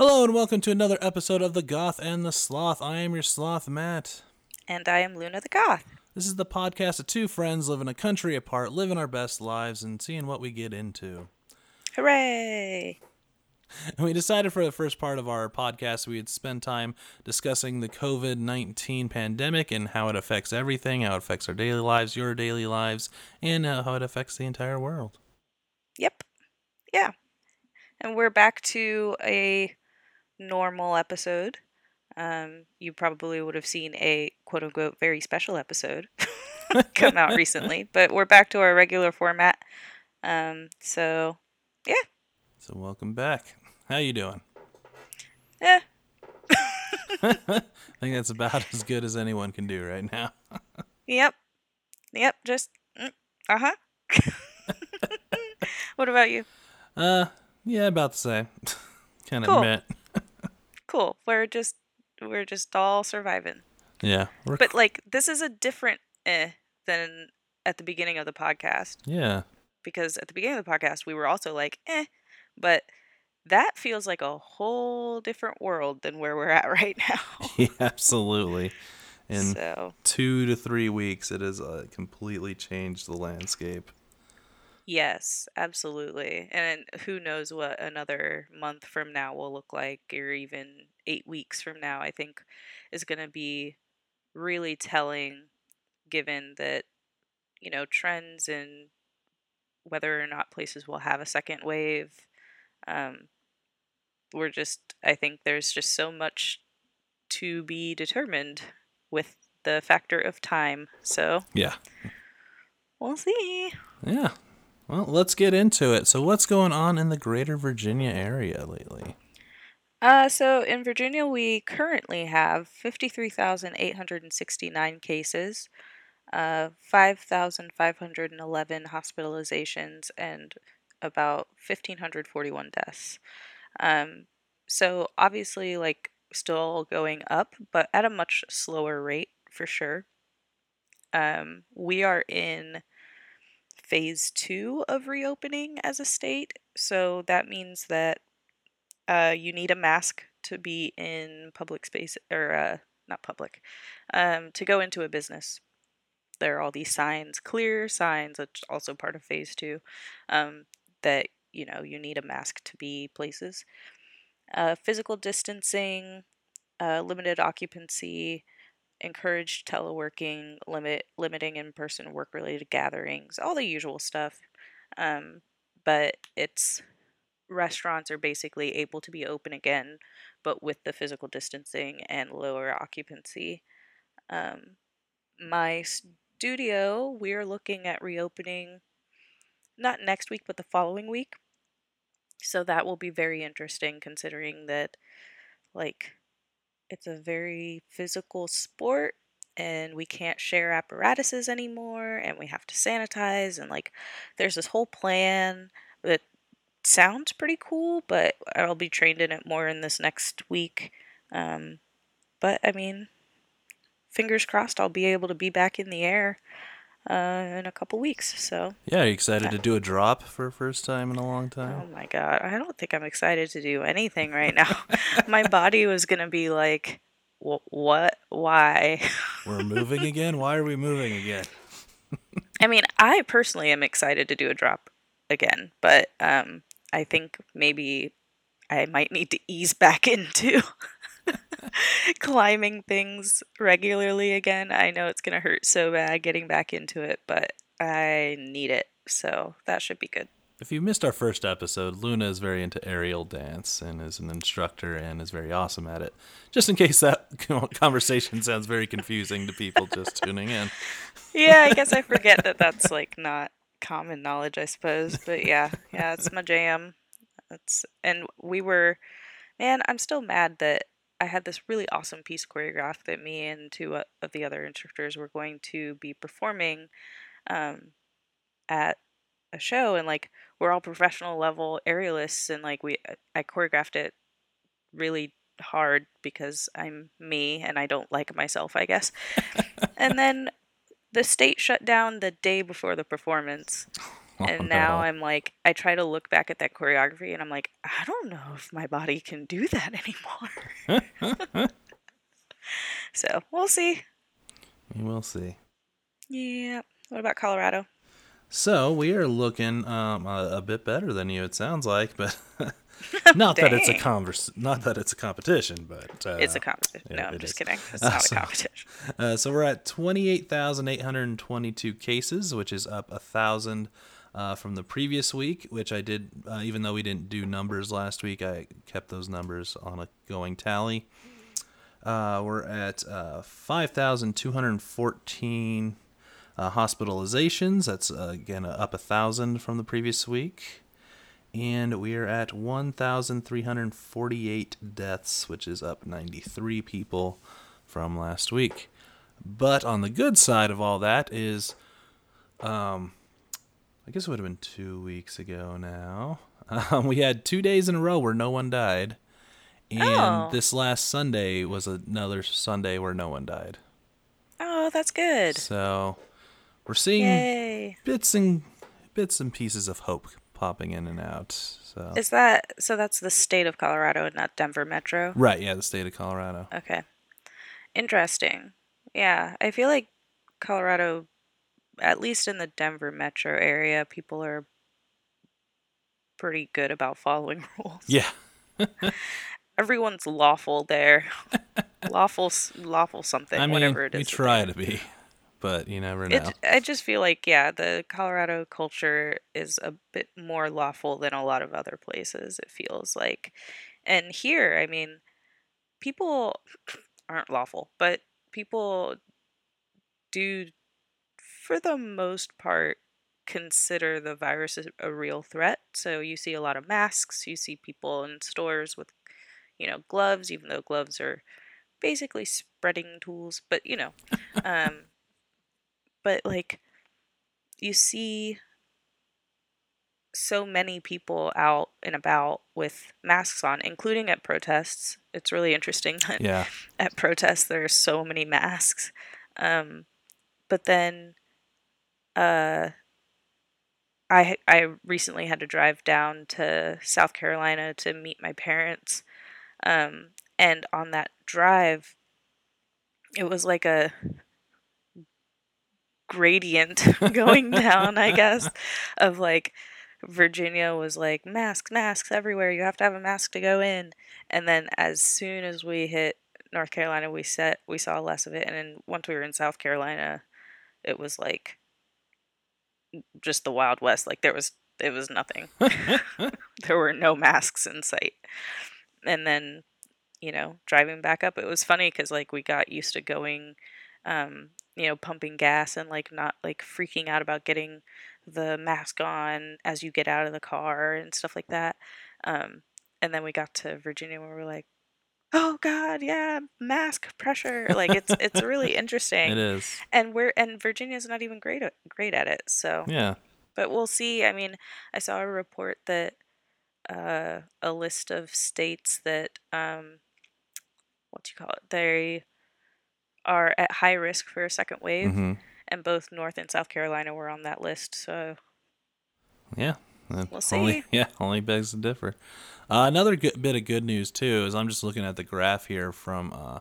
Hello and welcome to another episode of The Goth and the Sloth. I am your sloth, Matt. And I am Luna the Goth. This is the podcast of two friends living a country apart, living our best lives, and seeing what we get into. Hooray! And we decided for the first part of our podcast we would spend time discussing the COVID 19 pandemic and how it affects everything, how it affects our daily lives, your daily lives, and uh, how it affects the entire world. Yep. Yeah. And we're back to a normal episode. Um, you probably would have seen a quote unquote very special episode come out recently, but we're back to our regular format. Um, so, yeah. So, welcome back. How you doing? Yeah. I think that's about as good as anyone can do right now. Yep. Yep. Just, mm, uh huh. what about you? Uh, yeah, about the same. Can't Cool. admit. Cool. We're just, we're just all surviving. Yeah, But like, this is a different eh than at the beginning of the podcast. yeah, because at the beginning of the podcast we were also like eh but that feels like a whole different world than where we're at right now yeah, absolutely. In so two to three weeks, it has uh, completely changed the landscape. Yes absolutely and who knows what another month from now will look like or even eight weeks from now i think is going to be really telling given that you know trends and whether or not places will have a second wave um, we're just i think there's just so much to be determined with the factor of time so Yeah, we'll see yeah. Well, let's get into it. So, what's going on in the greater Virginia area lately? uh, so in virginia we currently have 53869 cases uh, 5511 hospitalizations and about 1541 deaths um, so obviously like still going up but at a much slower rate for sure um, we are in phase two of reopening as a state so that means that uh, you need a mask to be in public space or uh, not public um, to go into a business. There are all these signs clear signs that's also part of phase two um, that you know you need a mask to be places. Uh, physical distancing uh, limited occupancy encouraged teleworking limit limiting in-person work related gatherings all the usual stuff um, but it's restaurants are basically able to be open again but with the physical distancing and lower occupancy. Um, my studio we're looking at reopening not next week but the following week. So that will be very interesting considering that like it's a very physical sport and we can't share apparatuses anymore and we have to sanitize and like there's this whole plan that sounds pretty cool but i'll be trained in it more in this next week um, but i mean fingers crossed i'll be able to be back in the air uh, in a couple weeks so Yeah, are you excited to do a drop for a first time in a long time? Oh my god, I don't think I'm excited to do anything right now. my body was gonna be like, "Wh- what? Why? We're moving again. Why are we moving again? I mean, I personally am excited to do a drop again, but um, I think maybe I might need to ease back into climbing things regularly again. I know it's gonna hurt so bad getting back into it, but I need it, so that should be good. If you missed our first episode, Luna is very into aerial dance and is an instructor and is very awesome at it. Just in case that conversation sounds very confusing to people just tuning in. yeah, I guess I forget that that's like not common knowledge, I suppose. But yeah, yeah, it's my jam. It's and we were, man, I'm still mad that I had this really awesome piece choreographed that me and two of the other instructors were going to be performing, um, at a show, and like we're all professional level aerialists, and like we, I choreographed it really hard because I'm me and I don't like myself, I guess. and then the state shut down the day before the performance. and now no. I'm like, I try to look back at that choreography and I'm like, I don't know if my body can do that anymore. so we'll see. We will see. Yeah. What about Colorado? So we are looking um, a, a bit better than you. It sounds like, but not that it's a converse, not that it's a competition, but uh, It's a competition. yeah, no, I'm just is. kidding. It's Uh, not so- a competition. Uh, so we're at 28,822 cases, which is up a thousand uh, from the previous week. Which I did, uh, even though we didn't do numbers last week, I kept those numbers on a going tally. Uh, we're at uh, 5,214 uh, hospitalizations. That's uh, again up a thousand from the previous week. And we are at 1,348 deaths, which is up 93 people from last week. But on the good side of all that is, um, I guess it would have been two weeks ago now. Um, we had two days in a row where no one died. And Oh. this last Sunday was another Sunday where no one died. Oh, that's good. So we're seeing Yay. bits and bits and pieces of hope popping in and out. So Is that so? That's the state of Colorado and not Denver Metro? right, yeah, the state of Colorado. Okay. Interesting. Yeah, I feel like Colorado, at least in the Denver metro area, people are pretty good about following rules. Yeah, Everyone's lawful there. lawful, lawful something, I mean, whatever it is. we try to be, but you never know. It, I just feel like, yeah, the Colorado culture is a bit more lawful than a lot of other places, it feels like. And here, I mean, people aren't lawful, but people do, for the most part, consider the virus a real threat. So you see a lot of masks, you see people in stores with, you know, gloves, even though gloves are basically spreading tools, but you know, um, but like you see so many people out and about with masks on, including at protests. It's really interesting that yeah, at protests there are so many masks. Um, but then, uh, I I recently had to drive down to South Carolina to meet my parents, um, and on that drive, it was like a gradient going down, I guess, of like Virginia was like masks, masks everywhere. You have to have a mask to go in. And then as soon as we hit North Carolina, we set we saw less of it. And then once we were in South Carolina, it was like just the Wild West. Like there was it was nothing. there were no masks in sight. And then, you know, driving back up, it was funny because like we got used to going, um, you know, pumping gas and like not like freaking out about getting the mask on as you get out of the car and stuff like that. Um, and then we got to Virginia where we're like, oh God, yeah, mask pressure. Like it's it's really interesting. it is. And we're and Virginia's not even great at, great at it. So Yeah, but we'll see. I mean, I saw a report that uh, a list of states that um, what do you call it? They are at high risk for a second wave, hmm and both North and South Carolina were on that list. So yeah. We'll Only, see. yeah, only begs to differ. Uh, another good, bit of good news too is I'm just looking at the graph here from uh,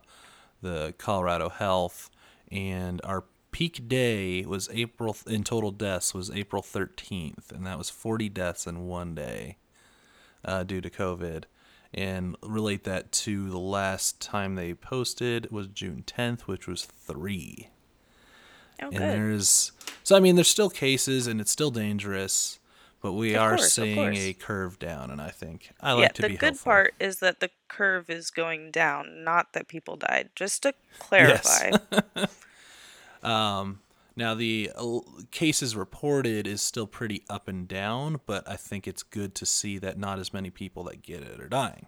the Colorado Health, and our peak day was April in total deaths was April 13th, and that was 40 deaths in one day uh, due to COVID. And relate that to the last time they posted was June 10th, which was three. oh, And good. there's so I mean there's still cases and it's still dangerous, but we Of are course, seeing a curve down, and I think I like yeah, to the be good hopeful. part is that the curve is going down, not that people died. Just to clarify. Yes. Um, now the uh, cases reported is still pretty up and down, but I think it's good to see that not as many people that get it are dying.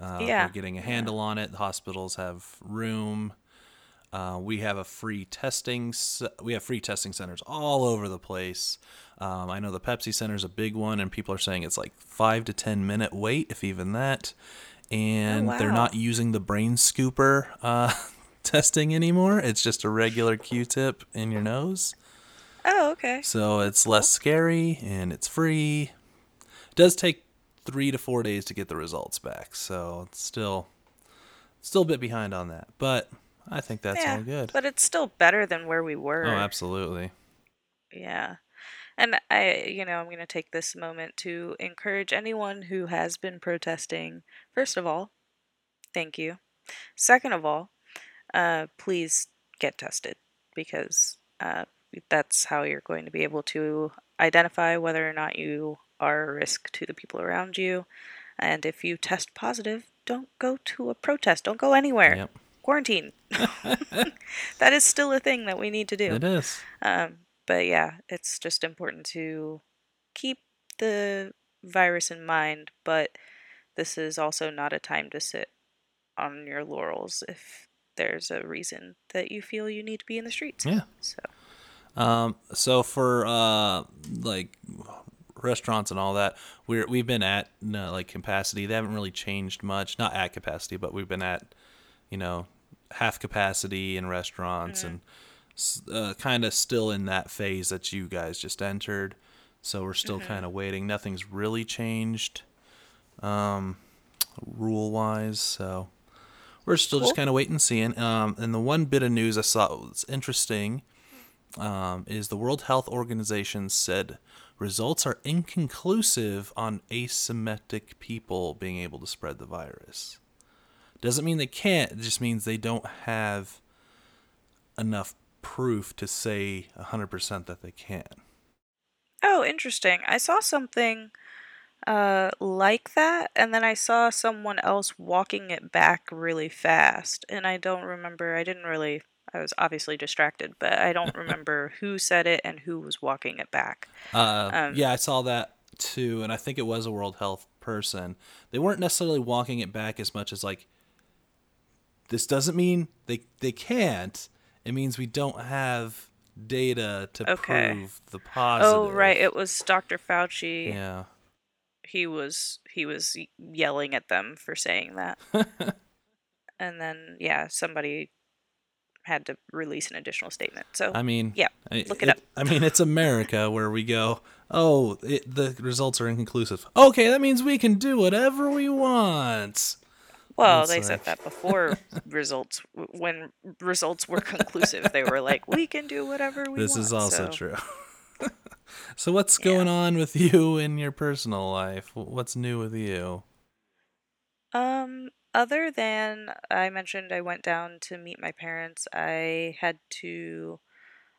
Uh, Yeah, we're getting a handle on it. The hospitals have room. Uh, we have a free testing. We have free testing centers all over the place. Um, I know the Pepsi Center is a big one, and people are saying it's like five to ten minute wait, if even that. And they're not using the brain scooper uh, testing anymore. It's just a regular Q-tip in your nose. Oh, okay. So it's less scary and it's free. It does take three to four days to get the results back, so it's still still a bit behind on that. But I think that's yeah, all good. But it's still better than where we were. Oh, absolutely. Yeah. And I, you know, I'm going to take this moment to encourage anyone who has been protesting. First of all, thank you. Second of all, uh, please get tested because uh, that's how you're going to be able to identify whether or not you are a risk to the people around you. And if you test positive, don't go to a protest. Don't go anywhere. Yep. Quarantine. that is still a thing that we need to do. It is. Um, but yeah, it's just important to keep the virus in mind, but this is also not a time to sit on your laurels if there's a reason that you feel you need to be in the streets. Yeah. So Um, so for uh, like restaurants and all that, we're we've been at no, like capacity. They haven't really changed much. Not at capacity, but we've been at you know half capacity in restaurants and uh, kind of still in that phase that you guys just entered. So we're still kind of waiting. Nothing's really changed, um, rule wise. So we're still just kind of waiting and seeing. Um, and the one bit of news I saw was interesting um, is the World Health Organization said results are inconclusive on asymmetric people being able to spread the virus. Doesn't mean they can't, it just means they don't have enough proof to say 100% that they can. Oh, interesting. I saw something uh like that and then I saw someone else walking it back really fast and I don't remember I didn't really I was obviously distracted, but I don't remember who said it and who was walking it back. Uh, Um, yeah, I saw that too, and I think it was a World Health person. They weren't necessarily walking it back as much as like, this doesn't mean they they can't. It means we don't have data to Okay. prove the oh, positive. Oh, right, it was Dr. Fauci. Yeah. He was he was yelling at them for saying that. and then yeah, somebody had to release an additional statement. So I mean, Yeah, look it up. I mean, it's America where we go. Oh, it, the results are inconclusive. Okay, that means we can do whatever we want. Well, It's they like- said that before results, when results were conclusive, they were like, "We can do whatever we want. this want." is also so, true. so what's going on with you in your personal life? What's new with you? Um, other than I mentioned, I went down to meet my parents. I had to,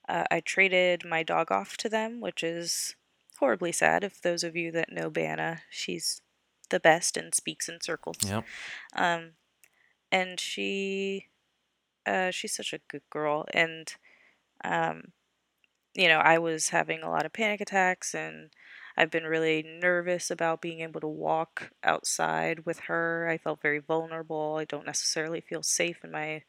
uh, I traded my dog off to them, which is horribly sad. If those of you that know Banna, she's the best and speaks in circles. Yep. Um, and she, uh, she's such a good girl. And, um, you know, I was having a lot of panic attacks and I've been really nervous about being able to walk outside with her. I felt very vulnerable. I don't necessarily feel safe in my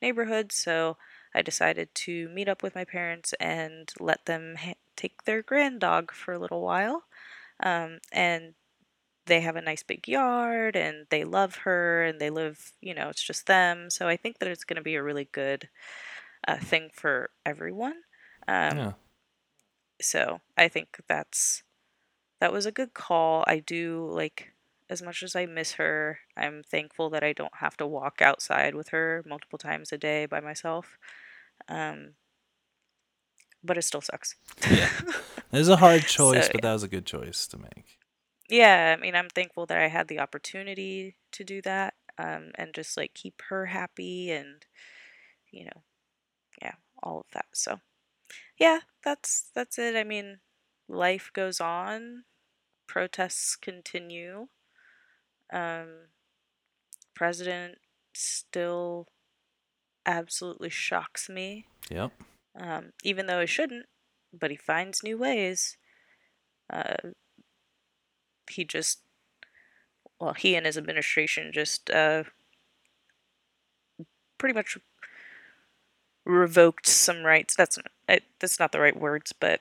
neighborhood. So I decided to meet up with my parents and let them ha- take their grand dog for a little while. Um, and they have a nice big yard and they love her and they live, you know, it's just them. So I think that it's going to be a really good uh, thing for everyone. Um, yeah. so I think that's that was a good call. I do like as much as I miss her, I'm thankful that I don't have to walk outside with her multiple times a day by myself. Um, but it still sucks. Yeah. It was a hard choice, So, but that was a good choice to make. Yeah, I mean, I'm thankful that I had the opportunity to do that um, and just like keep her happy and, you know, yeah, all of that. So, yeah, that's that's it. I mean, life goes on, protests continue. Um, president still absolutely shocks me, Yep. um, even though he shouldn't, but he finds new ways. Uh, he just, well, he and his administration just uh, pretty much revoked some rights. That's it, that's not the right words, but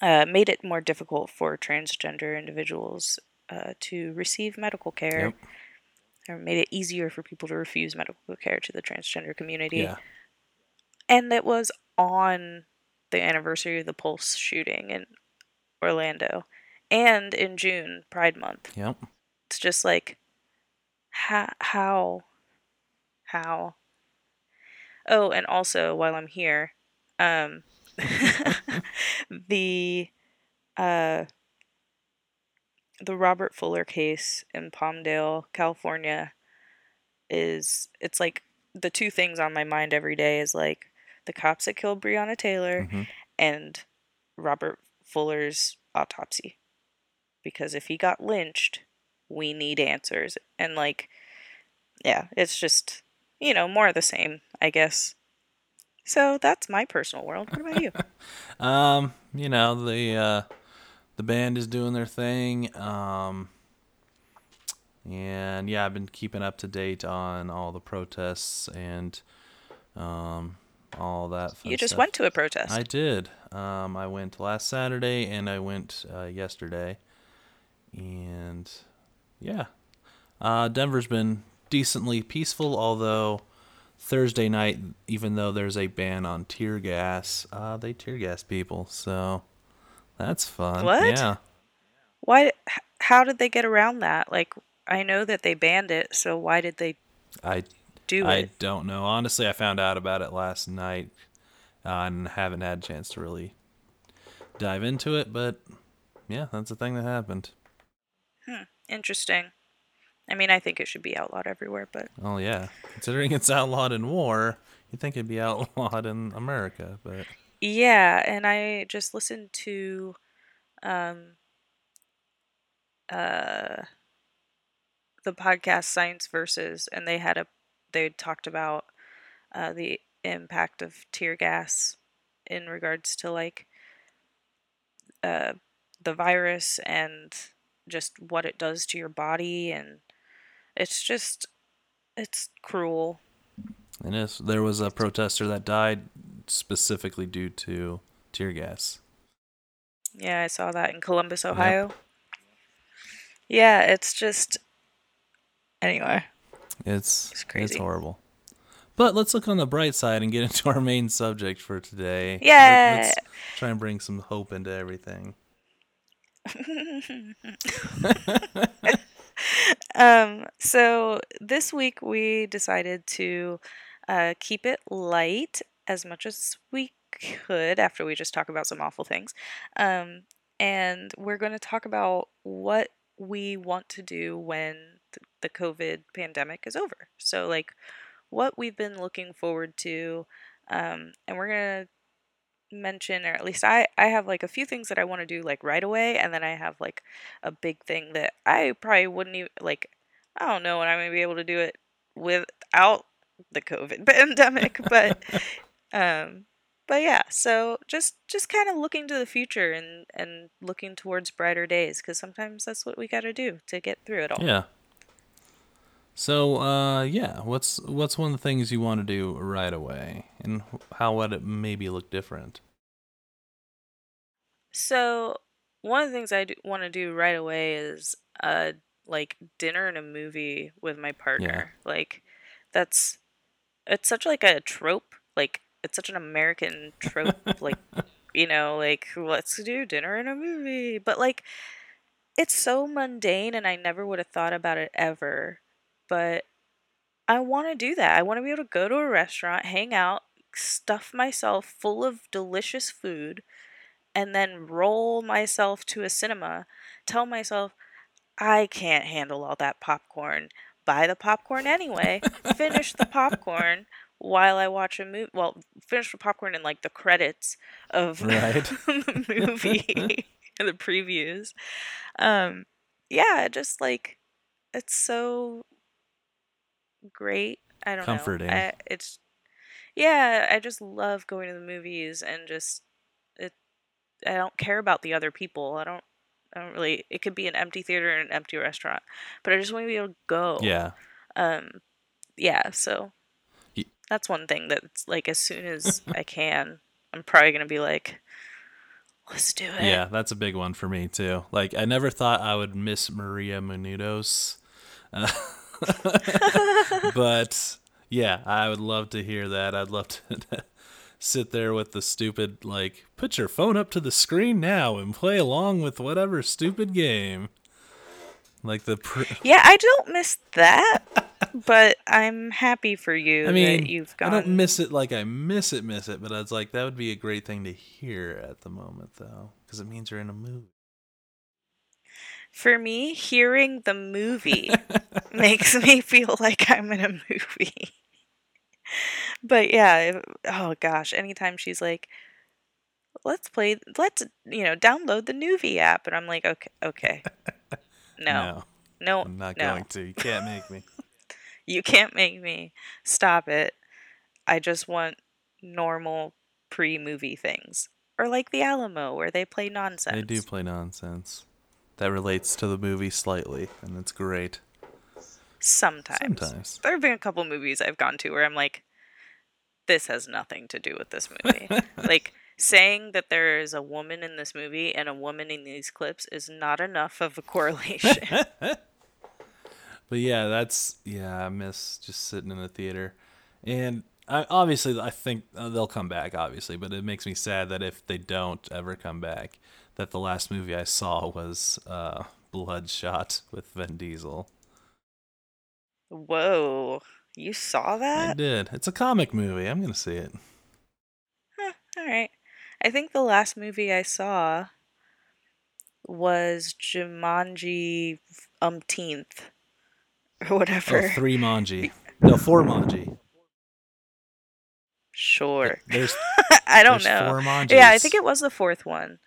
uh, made it more difficult for transgender individuals uh, to receive medical care. Yep. Or made it easier for people to refuse medical care to the transgender community Yeah. and it was on the anniversary of the Pulse shooting in Orlando, and in June, Pride Month. Yep. It's just like, how, how, how. Oh, and also while I'm here, um, the, uh, the Robert Fuller case in Palmdale, California, is it's like the two things on my mind every day is like the cops that killed Breonna Taylor Mhm. and Robert Fuller's autopsy. Because if he got lynched, we need answers. And like yeah, it's just you know, more of the same, I guess. So that's my personal world. What about you? Um, you know, the uh the band is doing their thing. Um and yeah, I've been keeping up to date on all the protests and um all that you just stuff. went to a protest. I did. Um I went last Saturday and I went uh, yesterday. And yeah. Uh Denver's been decently peaceful although Thursday night, even though there's a ban on tear gas, uh, they tear gas people, so that's fun. What? Yeah. Why how did they get around that? Like I know that they banned it, so why did they I do I it? don't know. Honestly, I found out about it last night uh, and haven't had a chance to really dive into it, but yeah, that's the thing that happened. Interesting. I mean, I think it should be outlawed everywhere, but Oh yeah, considering it's outlawed in war, you'd think it'd be outlawed in America, but yeah, and I just listened to um uh the podcast Science Versus and they had a they talked about uh the impact of tear gas in regards to like uh the virus and just what it does to your body and it's just it's cruel. and if there was a protester that died specifically due to tear gas. Yeah, I saw that in Columbus, Ohio. Yeah, it's just anyway. It's It's crazy. it's horrible. But let's look on the bright side and get into our main subject for today. Yeah. Let's try and bring some hope into everything. um, so this week we decided to uh, keep it light as much as we could after we just talk about some awful things. Um, and we're going to talk about what we want to do when th- the COVID pandemic is over. So, like, what we've been looking forward to. Um, and we're going to mention or at least I I have like a few things that I want to do like right away and then I have like a big thing that I probably wouldn't even like I don't know when I'm going to be able to do it without the COVID pandemic but um but yeah so just just kind of looking to the future and and looking towards brighter days cuz sometimes that's what we got to do to get through it all. Yeah. So, uh, yeah, what's what's one of the things you want to do right away, and how would it maybe look different? So one of the things I want to do right away is uh like dinner and a movie with my partner. Like that's it's such like a trope. Like it's such an American trope. like you know, like let's do dinner and a movie. But like it's so mundane, and I never would have thought about it ever. But I want to do that. I want to be able to go to a restaurant, hang out, stuff myself full of delicious food and then roll myself to a cinema, tell myself, I can't handle all that popcorn. Buy the popcorn anyway, finish the popcorn while I watch a movie. Well, finish the popcorn in like the credits of Right. the movie, the previews. Um, yeah, just like it's so great. I don't Comforting. know. I, it's yeah, I just love going to the movies and just it. I don't care about the other people. I don't. I don't really. It could be an empty theater and an empty restaurant, but I just want to be able to go. Yeah, Um. Yeah. So. That's one thing that's like as soon as I can, I'm probably gonna be like, let's do it. yeah, that's a big one for me too. Like, I never thought I would miss Maria Menounos, uh, but yeah, I would love to hear that. I'd love to sit there with the stupid like put your phone up to the screen now and play along with whatever stupid game. Like the pr- Yeah, I don't miss that, but I'm happy for you I mean, that you've gone. I don't miss it like I miss it, miss it, but I was like, that would be a great thing to hear at the moment, though, because it means you're in a movie. For me, hearing the movie makes me feel like I'm in a movie. but yeah, oh gosh, anytime she's like, let's play, let's, you know, download the Noovie app. And I'm like, okay, okay. No, no, I'm not no. going to. You can't make me. You can't make me. Stop it. I just want normal pre movie things. Or like the Alamo, where they play nonsense. They do play nonsense. That relates to the movie slightly, and it's great. Sometimes. Sometimes. There have been a couple movies I've gone to where I'm like, this has nothing to do with this movie. like, saying that there is a woman in this movie and a woman in these clips is not enough of a correlation. But yeah, that's yeah. I miss just sitting in the theater, and I obviously I think uh, they'll come back, obviously. But it makes me sad that if they don't ever come back, that the last movie I saw was uh, Bloodshot with Vin Diesel. Whoa. You saw that? I did. It's a comic movie. I'm gonna see it. Huh, all right. I think the last movie I saw was Jumanji umpteenth or Oh, whatever. three Manji. No, four Manji. Sure. There's I don't there's know. Yeah, I think it was the fourth one.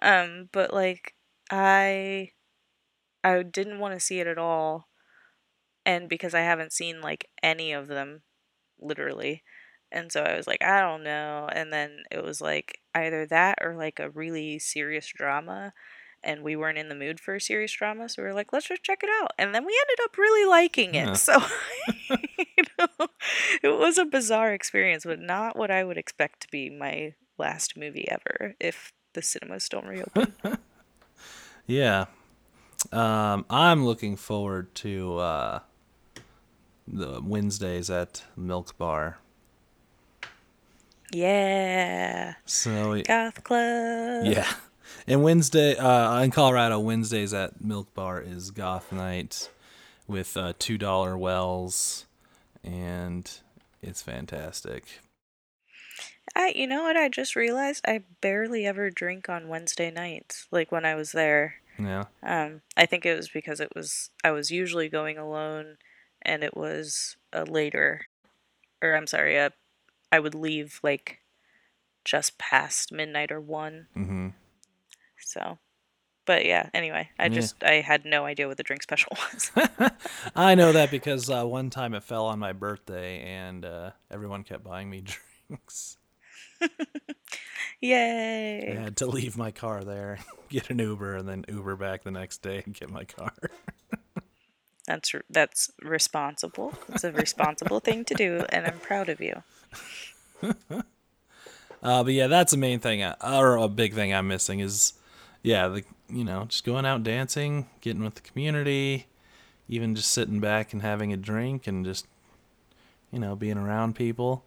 Um, but like I I didn't want to see it at all. And because I haven't seen like any of them literally. And so I was like, I don't know. And then it was like either that or like a really serious drama. And we weren't in the mood for a serious drama, so we were like, let's just check it out. And then we ended up really liking it. Huh. So it was a bizarre experience, but not what I would expect to be my last movie ever if the cinemas don't reopen. Yeah. Um, I'm looking forward to uh, the Wednesdays at Milk Bar. yeah. So Goth Club. yeah, and Wednesday uh, in Colorado, Wednesdays at Milk Bar is Goth Night with uh, two dollar wells, and it's fantastic. I, you know what? I just realized I barely ever drink on Wednesday nights. Like when I was there. Yeah, Um, I think it was because it was I was usually going alone, and it was a later, or I'm sorry, a, I would leave like just past midnight or one. Mm-hmm. So, but yeah. Anyway, I Yeah. just I had no idea what the drink special was. I know that because uh, one time it fell on my birthday, and uh, everyone kept buying me drinks. Yay i had to leave my car there, get an Uber, and then Uber back the next day and get my car. That's r- that's responsible. It's a responsible thing to do, and I'm proud of you. Uh, but yeah, that's the main thing, I, or a big thing I'm missing is, yeah, the you know just going out dancing, getting with the community, even just sitting back and having a drink and just, you know, being around people.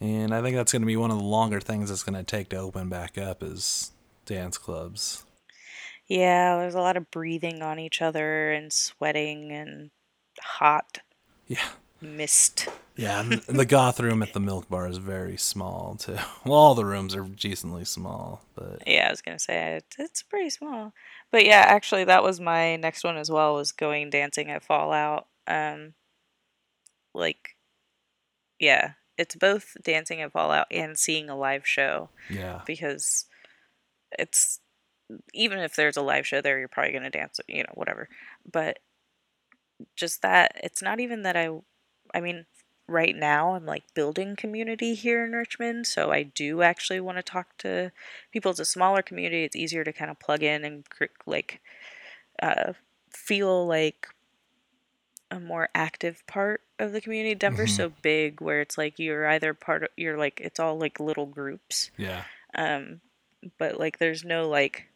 And I think that's going to be one of the longer things it's going to take to open back up is dance clubs. Yeah, there's a lot of breathing on each other and sweating and hot Yeah. Mist. Yeah, and the goth room at the milk bar is very small too. Well, all the rooms are decently small, but Yeah, I was gonna say it's pretty small, but yeah, actually, that was my next one as well. Was going dancing at Fallout. Um, like, yeah, it's both dancing at Fallout and seeing a live show yeah, because it's even if there's a live show there, you're probably gonna dance, you know, whatever. But just that, it's not even that I, I mean, right now I'm like building community here in Richmond, so I do actually want to talk to people. It's a smaller community. It's easier to kind of plug in and like uh, feel like a more active part of the community. Denver's Mhm. so big where it's like you're either part of you're like it's all like little groups. yeah, Um but like there's no like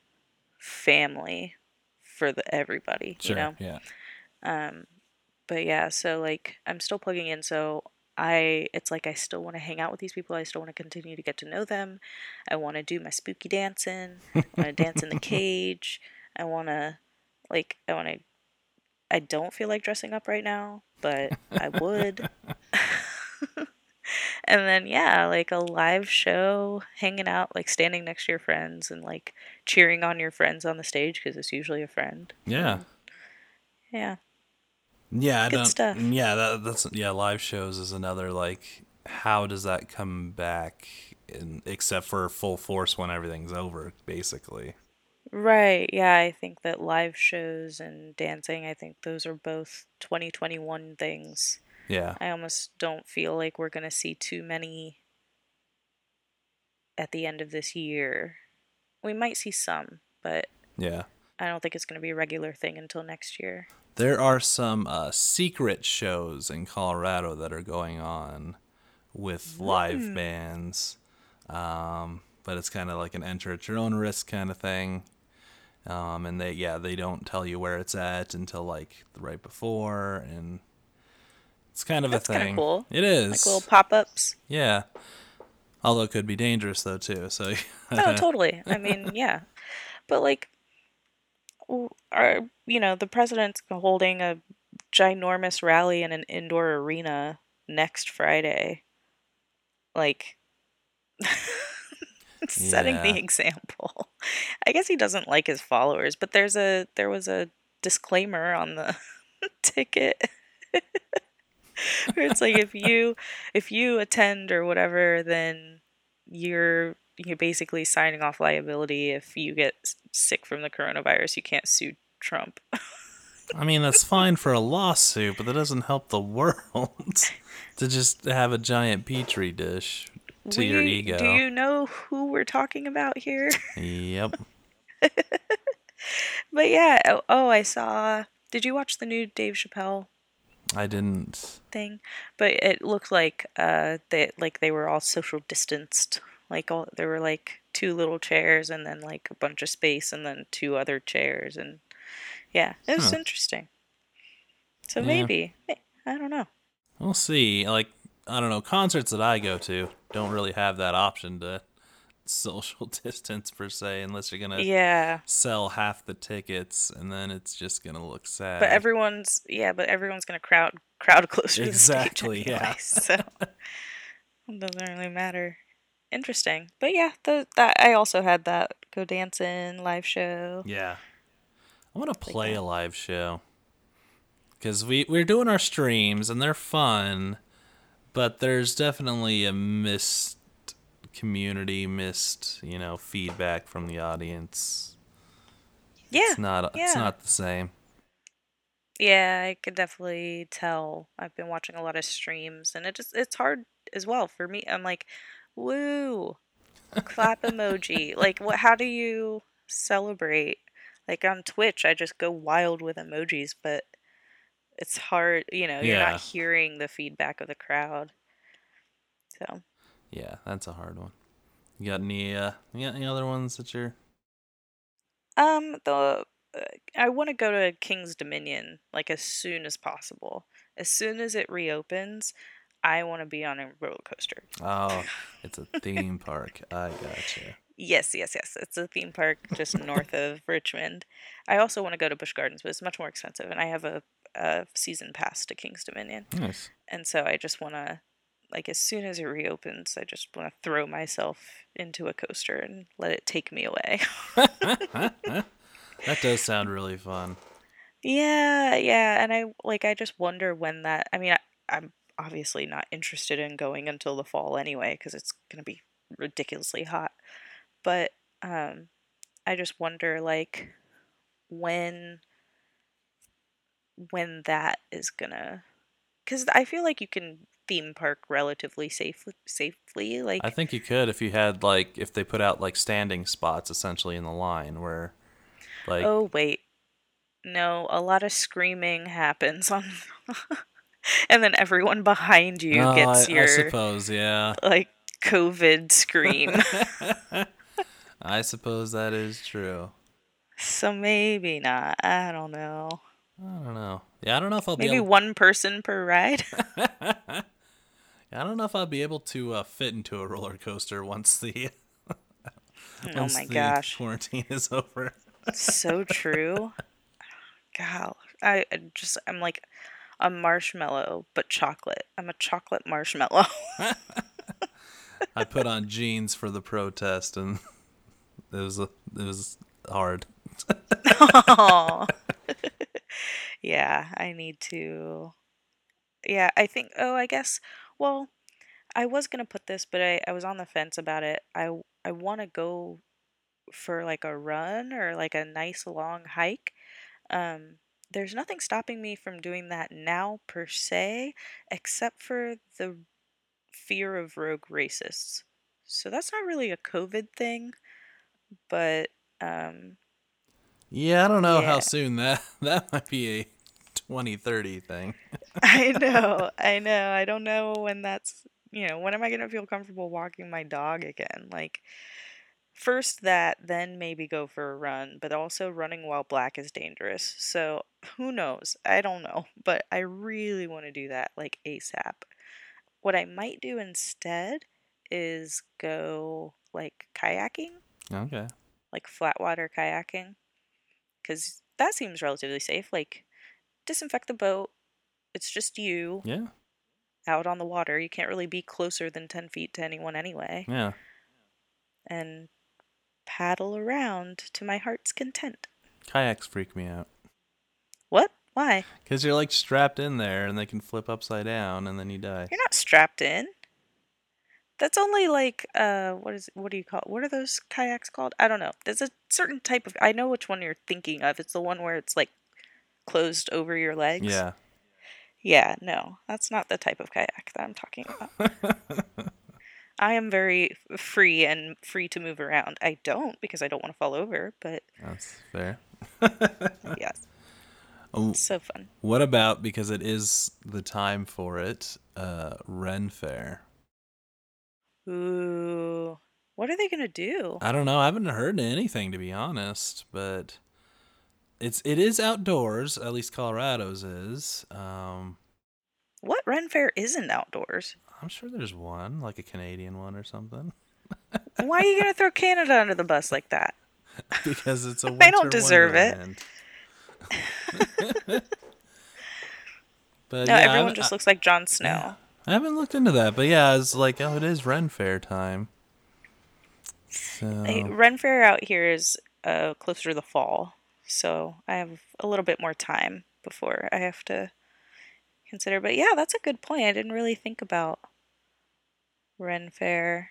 family for the everybody, sure, you know. yeah, Um but yeah, so like I'm still plugging in so I it's like I still want to hang out with these people. I still want to continue to get to know them. I want to do my spooky dancing. I want to dance in the cage. I want to like I want to I don't feel like dressing up right now, but I would. and then yeah, like a live show, hanging out, like standing next to your friends and like cheering on your friends on the stage because it's usually a friend. Yeah. Yeah. Yeah, I Good don't. stuff. Yeah, that, that's yeah. Live shows is another like. How does that come back? In, except for full force when everything's over, basically. Right. Yeah, I think that live shows and dancing, I think those are both 2021 things. Yeah. I almost don't feel like we're going to see too many at the end of this year. We might see some, but Yeah. I don't think it's going to be a regular thing until next year. There are some uh, secret shows in Colorado that are going on with live bands, um, but it's kind of like an enter at your own risk kind of thing. Um, and they, yeah, they don't tell you where it's at until like right before, and it's kind of That's a thing. cool. It is. Like little pop ups. yeah. Although it could be dangerous though too. So No, totally. I mean, yeah. But like, our, you know, the president's holding a ginormous rally in an indoor arena next Friday. Like, setting the example. I guess he doesn't like his followers, but there's a there was a disclaimer on the ticket where it's like if you if you attend or whatever, then you're you're basically signing off liability if you get sick from the coronavirus. You can't sue Trump. I mean, that's fine for a lawsuit, but that doesn't help the world to just have a giant petri dish to your ego. Do you know who we're talking about here? Yep. but yeah, oh, oh, I saw. Did you watch the new Dave Chappelle I didn't. thing? But it looked like uh they like they were all social distanced. Like all there were like two little chairs and then like a bunch of space and then two other chairs and yeah, it was Huh. interesting. So Yeah. maybe I don't know. We'll see. Like, I don't know. Concerts that I go to don't really have that option to social distance per se, unless you're gonna Yeah, sell half the tickets, and then it's just gonna look sad. but everyone's yeah, but everyone's gonna crowd crowd closer Exactly, to the stage yeah. so it doesn't really matter. Interesting, but yeah, the, that I also had that go dancing live show. Yeah. I want to play that. a live show. Because we, we're doing our streams and they're fun, but there's definitely a missed community, missed, you know, feedback from the audience. Yeah, It's not yeah. it's not the same. Yeah, I could definitely tell. I've been watching a lot of streams and it just it's hard as well for me. I'm like, "Woo." Clap emoji. Like what how do you celebrate? Like on Twitch, I just go wild with emojis, but it's hard, you know, you're Yeah. not hearing the feedback of the crowd. So, Yeah, that's a hard one. You got any uh you got any other ones that you're um the uh, I want to go to Kings Dominion like as soon as possible. As soon as it reopens, I want to be on a roller coaster. Oh, it's a theme park. I gotcha. Yes, yes, yes. It's a theme park just north of Richmond. I also want to go to Busch Gardens, but it's much more expensive, and I have a, a season pass to Kings Dominion, Nice. and so I just want to, like, as soon as it reopens, I just want to throw myself into a coaster and let it take me away. That does sound really fun. yeah, yeah, and I like I just wonder when that. I mean, I, I'm obviously not interested in going until the fall anyway because it's gonna be ridiculously hot. But um, I just wonder like when when that is gonna because I feel like you can theme park relatively safely safely like I think you could if you had like if they put out like standing spots essentially in the line where like oh wait no a lot of screaming happens on and then everyone behind you oh, gets I, your I suppose yeah. like covid scream I suppose that is true. so maybe not i don't know I don't know. Yeah, I don't know if I'll maybe be able one person per ride I don't know if I'll be able to uh, fit into a roller coaster once the oh once my the gosh. quarantine is over. so true. God, I just I'm like a marshmallow, but chocolate. I'm a chocolate marshmallow. I put on jeans for the protest, and it was a, it was hard. Aw. yeah, I need to. Yeah, I think. Oh, I guess. Well, I was gonna put this, but I I was on the fence about it. I I want to go for like a run or like a nice long hike. Um, there's nothing stopping me from doing that now per se, except for the fear of rogue racists. So that's not really a COVID thing, but um, Yeah, I don't know how soon that that might be a 2030 thing. I know, I know. I don't know when that's, you know, when am I going to feel comfortable walking my dog again? Like, first that, then maybe go for a run, but also running while black is dangerous. So, who knows? I don't know, but I really want to do that like ASAP. What I might do instead is go like kayaking, Okay. like flat water kayaking, because that seems relatively safe. Like, disinfect the boat. It's just you Yeah. out on the water. You can't really be closer than 10 feet to anyone anyway. Yeah. And paddle around to my heart's content. Kayaks freak me out What? Why? because you're like strapped in there, and they can flip upside down, and then you die. You're not strapped in. That's only like uh what is what do you call what are those kayaks called? I don't know. There's a certain type of I know which one you're thinking of. It's the one where it's like closed over your legs. Yeah. Yeah, no. That's not the type of kayak that I'm talking about. I am very free and free to move around. I don't because I don't want to fall over, but That's fair. yes, Oh, so fun. what about because it is the time for it? Uh, Ren Fair. Ooh, what are they gonna do? I don't know. I haven't heard anything to be honest, but it's it is outdoors. At least Colorado's is. Um, What Ren Fair isn't outdoors? I'm sure there's one, like a Canadian one or something, Why are you gonna throw Canada under the bus like that? because it's a. They don't winter deserve it. but No, yeah, everyone just looks like Jon Snow. I haven't looked into that, but yeah, it's like oh, it is Ren Fair time. So Hey, Ren Fair out here is uh, closer to the fall, so I have a little bit more time before I have to consider. But yeah, that's a good point. I didn't really think about Ren Fair.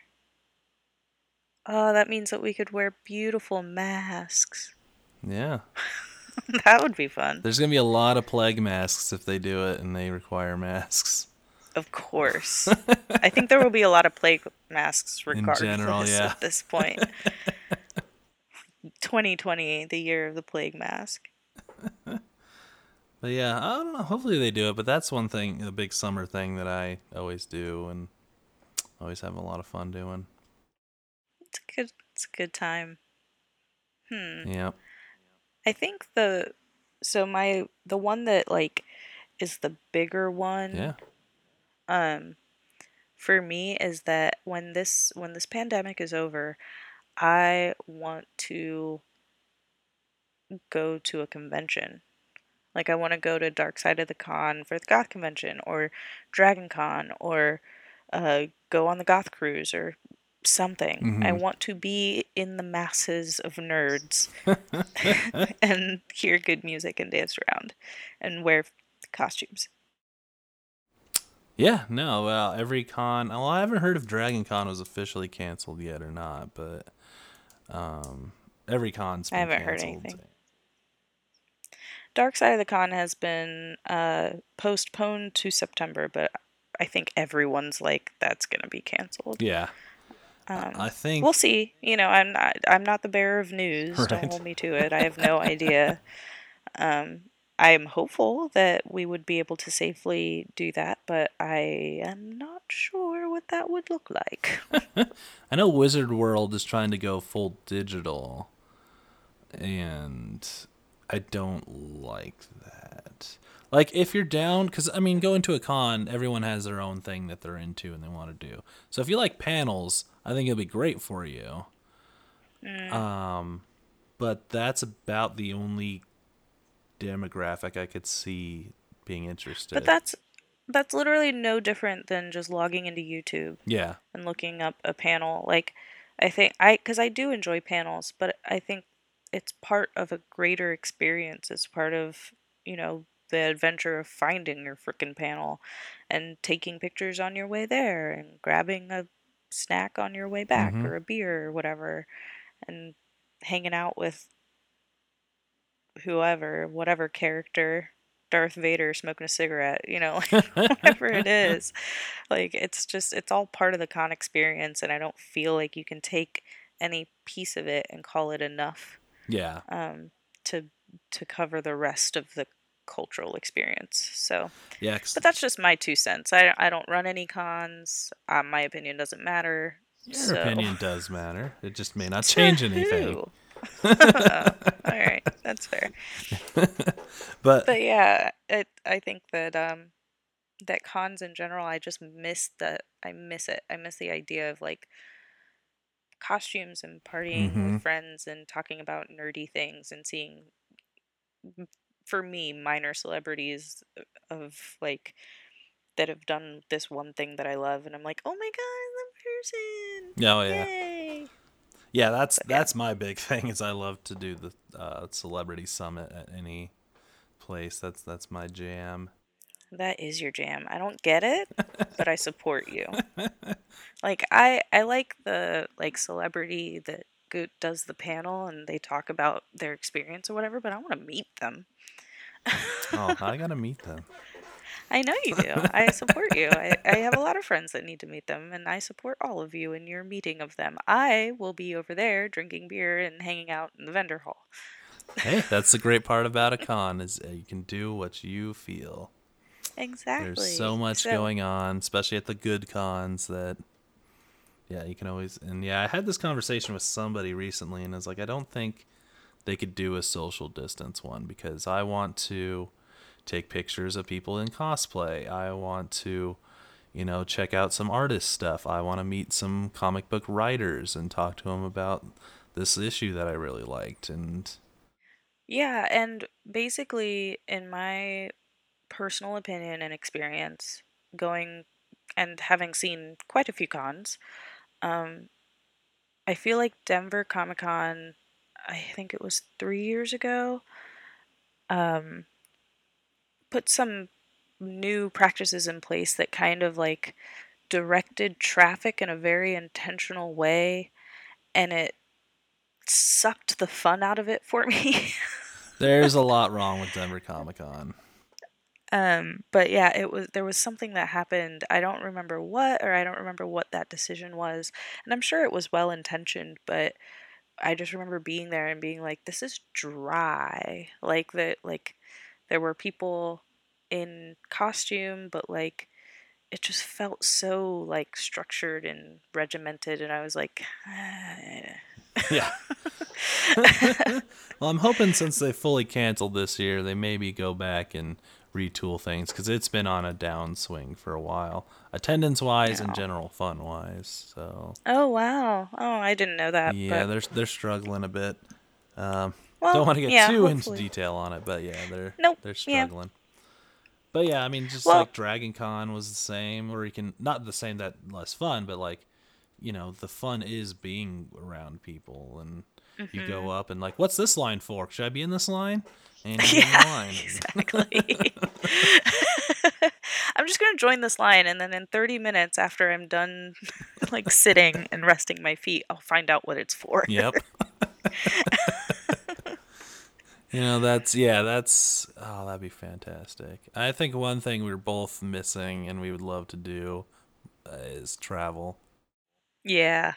Oh, that means that we could wear beautiful masks. yeah, that would be fun. there's gonna be a lot of plague masks if they do it and they require masks. Of course. I think there will be a lot of plague masks regardless general, yeah. at this point. 2020, the year of the plague mask. But yeah, I don't know. Hopefully they do it. But that's one thing, a big summer thing that I always do and always have a lot of fun doing. It's a good it's a good time. Hmm. Yeah. I think the so my the one that like is the bigger one Yeah. um for me is that when this when this pandemic is over, I want to go to a convention. Like I want to go to Dark Side of the Con for the Goth convention or Dragon Con or uh, go on the Goth cruise or something. I Mhm. want to be in the masses of nerds and hear good music and dance around and wear costumes. Yeah. No. Well, every con. Well, I haven't heard if Dragon Con was officially canceled yet or not, but um, every con's I been I haven't heard anything. Dark Side of the Con has been uh, postponed to September, but I think everyone's like that's gonna be canceled. Yeah. Um, I think. we'll see. You know, I'm not I'm not the bearer of news. Right. Don't hold me to it. I have no idea. Um, I am hopeful that we would be able to safely do that, but I am not sure what that would look like. I know Wizard World is trying to go full digital, and I don't like that. Like if you're down, because I mean, going to a con, everyone has their own thing that they're into and they want to do. So if you like panels, I think it'll be great for you. Mm. Um, but that's about the only demographic I could see being interested. But that's that's literally no different than just logging into YouTube yeah, and looking up a panel. Like I think I cuz I do enjoy panels, but I think it's part of a greater experience. It's part of, you know, the adventure of finding your frickin' panel and taking pictures on your way there and grabbing a snack on your way back Mhm. or a beer or whatever and hanging out with whoever, whatever character, Darth Vader smoking a cigarette, you know, whatever it is. Like it's just it's all part of the con experience and I don't feel like you can take any piece of it and call it enough yeah, um to to cover the rest of the cultural experience. So, yeah. but that's just my two cents. I I don't run any cons. Uh, my opinion doesn't matter. your so- opinion does matter. It just may not change anything. Who? all right, that's fair. But But yeah, it, I think that um that cons in general, I just miss the I miss it. I miss the idea of like costumes and partying Mhm. with friends and talking about nerdy things and seeing for me minor celebrities of like that have done this one thing that I love and I'm like, "Oh my god, that person." oh yeah, Yay. yeah. That's But yeah. that's my big thing. Is I love to do the uh, celebrity summit at any place. That's that's my jam. That is your jam. I don't get it, but I support you. Like I I like the like celebrity that does the panel and they talk about their experience or whatever, but I want to meet them. Oh, I gotta meet them. I know you do. I support you. I, I have a lot of friends that need to meet them, and I support all of you in your meeting of them. I will be over there drinking beer and hanging out in the vendor hall. Hey, that's the great part about a con is uh, you can do what you feel. Exactly. There's so much So- going on, especially at the good cons that yeah, you can always and yeah, I had this conversation with somebody recently and I was like, I don't think they could do a social distance one because I want to take pictures of people in cosplay. I want to, you know, check out some artist stuff. I want to meet some comic book writers and talk to them about this issue that I really liked and Yeah, and basically, in my personal opinion and experience, going and having seen quite a few cons, um, I feel like Denver Comic Con, I think it was three years ago, um, put some new practices in place that kind of like directed traffic in a very intentional way, and it sucked the fun out of it for me. there's a lot wrong with Denver Comic Con. Um, but yeah, it was there was something that happened. I don't remember what, or I don't remember what that decision was, and I'm sure it was well intentioned, but I just remember being there and being like, "This is dry." Like that, like there were people in costume, but like it just felt so like structured and regimented, and I was like, Yeah. well, I'm hoping since they fully canceled this year, they maybe go back and retool things because it's been on a downswing for a while, attendance wise and general fun wise. So "Oh wow, oh I didn't know that." yeah, but, they're they're struggling a bit. Um, well, don't want to get yeah, too into detail on it, but yeah, they're Nope, they're yeah. struggling. But yeah, I mean, just Well- like Dragon Con was the same, or you can not the same that less fun, but like, you know, the fun is being around people, and you Mm-hmm. go up and like, what's this line for? Should I be in this line? And you're in the Yeah, exactly. I'm just gonna join this line, and then in 30 minutes after I'm done, like sitting and resting my feet, I'll find out what it's for. Yep. you know, that's yeah, that's oh, that'd be fantastic. I think one thing we're both missing and we would love to do uh, is travel. Yeah,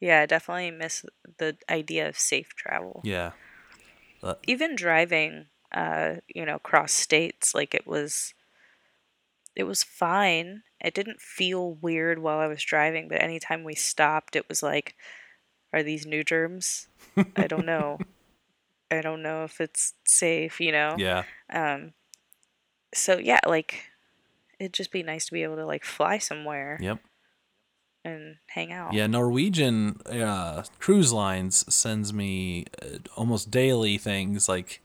yeah, I definitely miss the idea of safe travel. Yeah. Even driving, uh, you know, cross states, like it was, it was fine. It didn't feel weird while I was driving, but anytime we stopped, it was like, are these new germs? I don't know. I don't know if it's safe, you know. Yeah. Um, so yeah, like it'd just be nice to be able to like fly somewhere Yep. And hang out. Yeah, Norwegian uh, cruise lines sends me uh, almost daily things like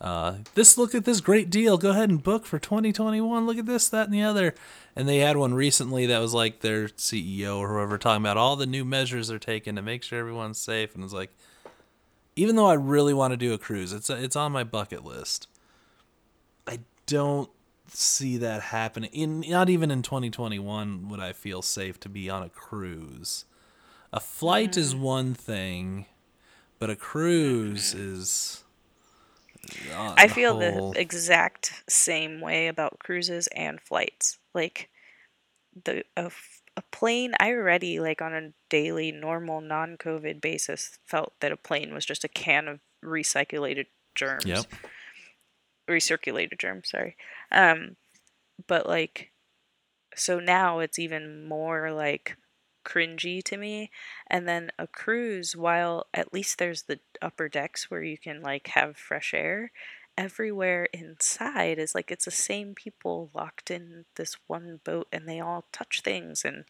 uh, this. Look at this great deal. Go ahead and book for 2021. Look at this, that, and the other. And they had one recently that was like their CEO or whoever talking about all the new measures they're taking to make sure everyone's safe. And it's like, even though I really want to do a cruise, it's it's on my bucket list. I don't see that happen In not even in 2021 would I feel safe to be on a cruise. A flight is one thing, but a cruise is. uh, I feel whole- the exact same way about cruises and flights. Like the a, a plane, I already like on a daily normal non-COVID basis felt that a plane was just a can of recyclated germs. Yep. Recirculated germ, sorry. Um but like so now it's even more like cringy to me and then a cruise while at least there's the upper decks where you can like have fresh air everywhere inside is like it's the same people locked in this one boat and they all touch things and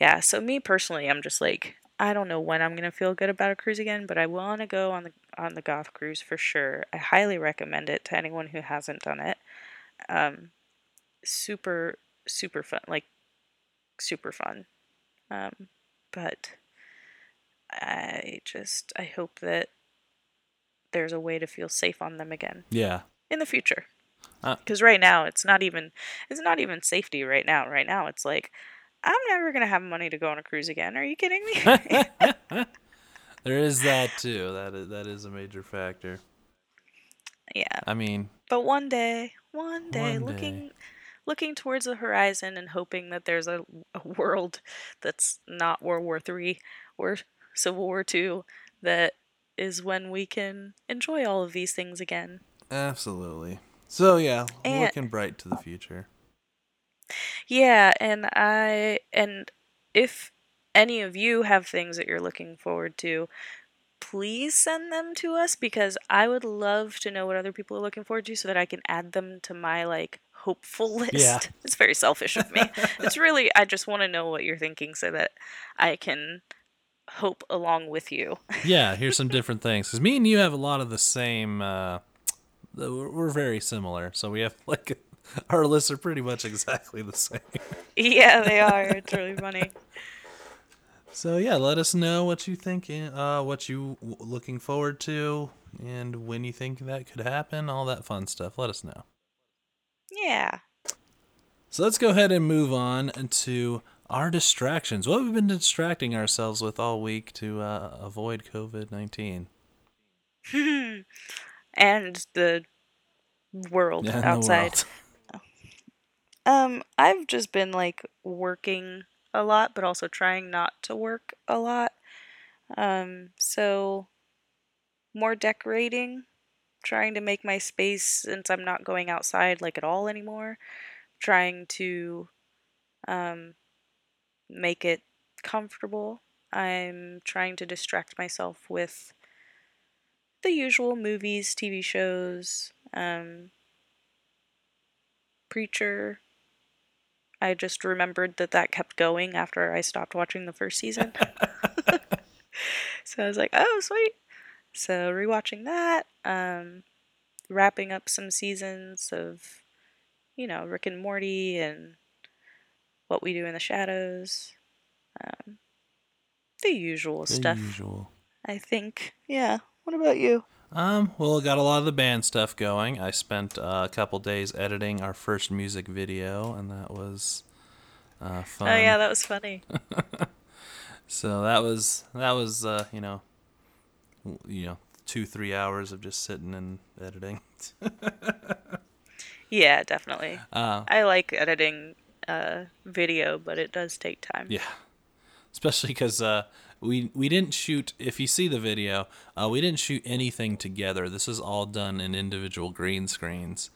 yeah so me personally i'm just like i don't know when i'm going to feel good about a cruise again but i want to go on the on the goth cruise for sure. I highly recommend it to anyone who hasn't done it. Um super super fun like super fun. Um but i just i hope that there's a way to feel safe on them again Yeah. in the future. Uh, because right now it's not even it's not even safety right now. Right now it's like i'm never gonna have money to go on a cruise again are you kidding me There is that too. That is that is a major factor. yeah I mean, but one day one day One looking day. looking towards the horizon and hoping that there's a, a world that's not world war three or civil war two that is when we can enjoy all of these things again absolutely. So yeah, And- looking bright to the future. Yeah, and I and if any of you have things that you're looking forward to, please send them to us because I would love to know what other people are looking forward to so that I can add them to my like hopeful list. Yeah. It's very selfish of me. it's really I just want to know what you're thinking so that I can hope along with you. yeah, here's some different things. Because me and you have a lot of the same. Uh, we're we're very similar, so we have like our lists are pretty much exactly the same. yeah, they are. It's really funny. So yeah, let us know what you think, uh, what you w- looking forward to, and when you think that could happen. All that fun stuff. Let us know. Yeah. So let's go ahead and move on to our distractions. What we've been distracting ourselves with all week to uh, avoid COVID nineteen. and the world in the outside. world. Um, I've just been like working a lot, but also trying not to work a lot. Um, so more decorating, trying to make my space since I'm not going outside like at all anymore. Trying to um, make it comfortable. I'm trying to distract myself with the usual movies, TV shows, um, Preacher. I just remembered that that kept going after I stopped watching the first season. so I was like, oh, sweet. So rewatching that, um, wrapping up some seasons of, you know, Rick and Morty and What We Do in the Shadows. Um, the usual The stuff, usual. I think. Yeah. What about you? Um, well, got a lot of the band stuff going. I spent uh, a couple days editing our first music video, and that was uh, fun. Oh, yeah, that was funny. So that was that was uh, you know, you know, two three hours of just sitting and editing. yeah, definitely. Uh, I like editing uh, video, but it does take time. yeah, especially because uh, we we didn't shoot. If you see the video, uh, we didn't shoot anything together. This is all done in individual green screens.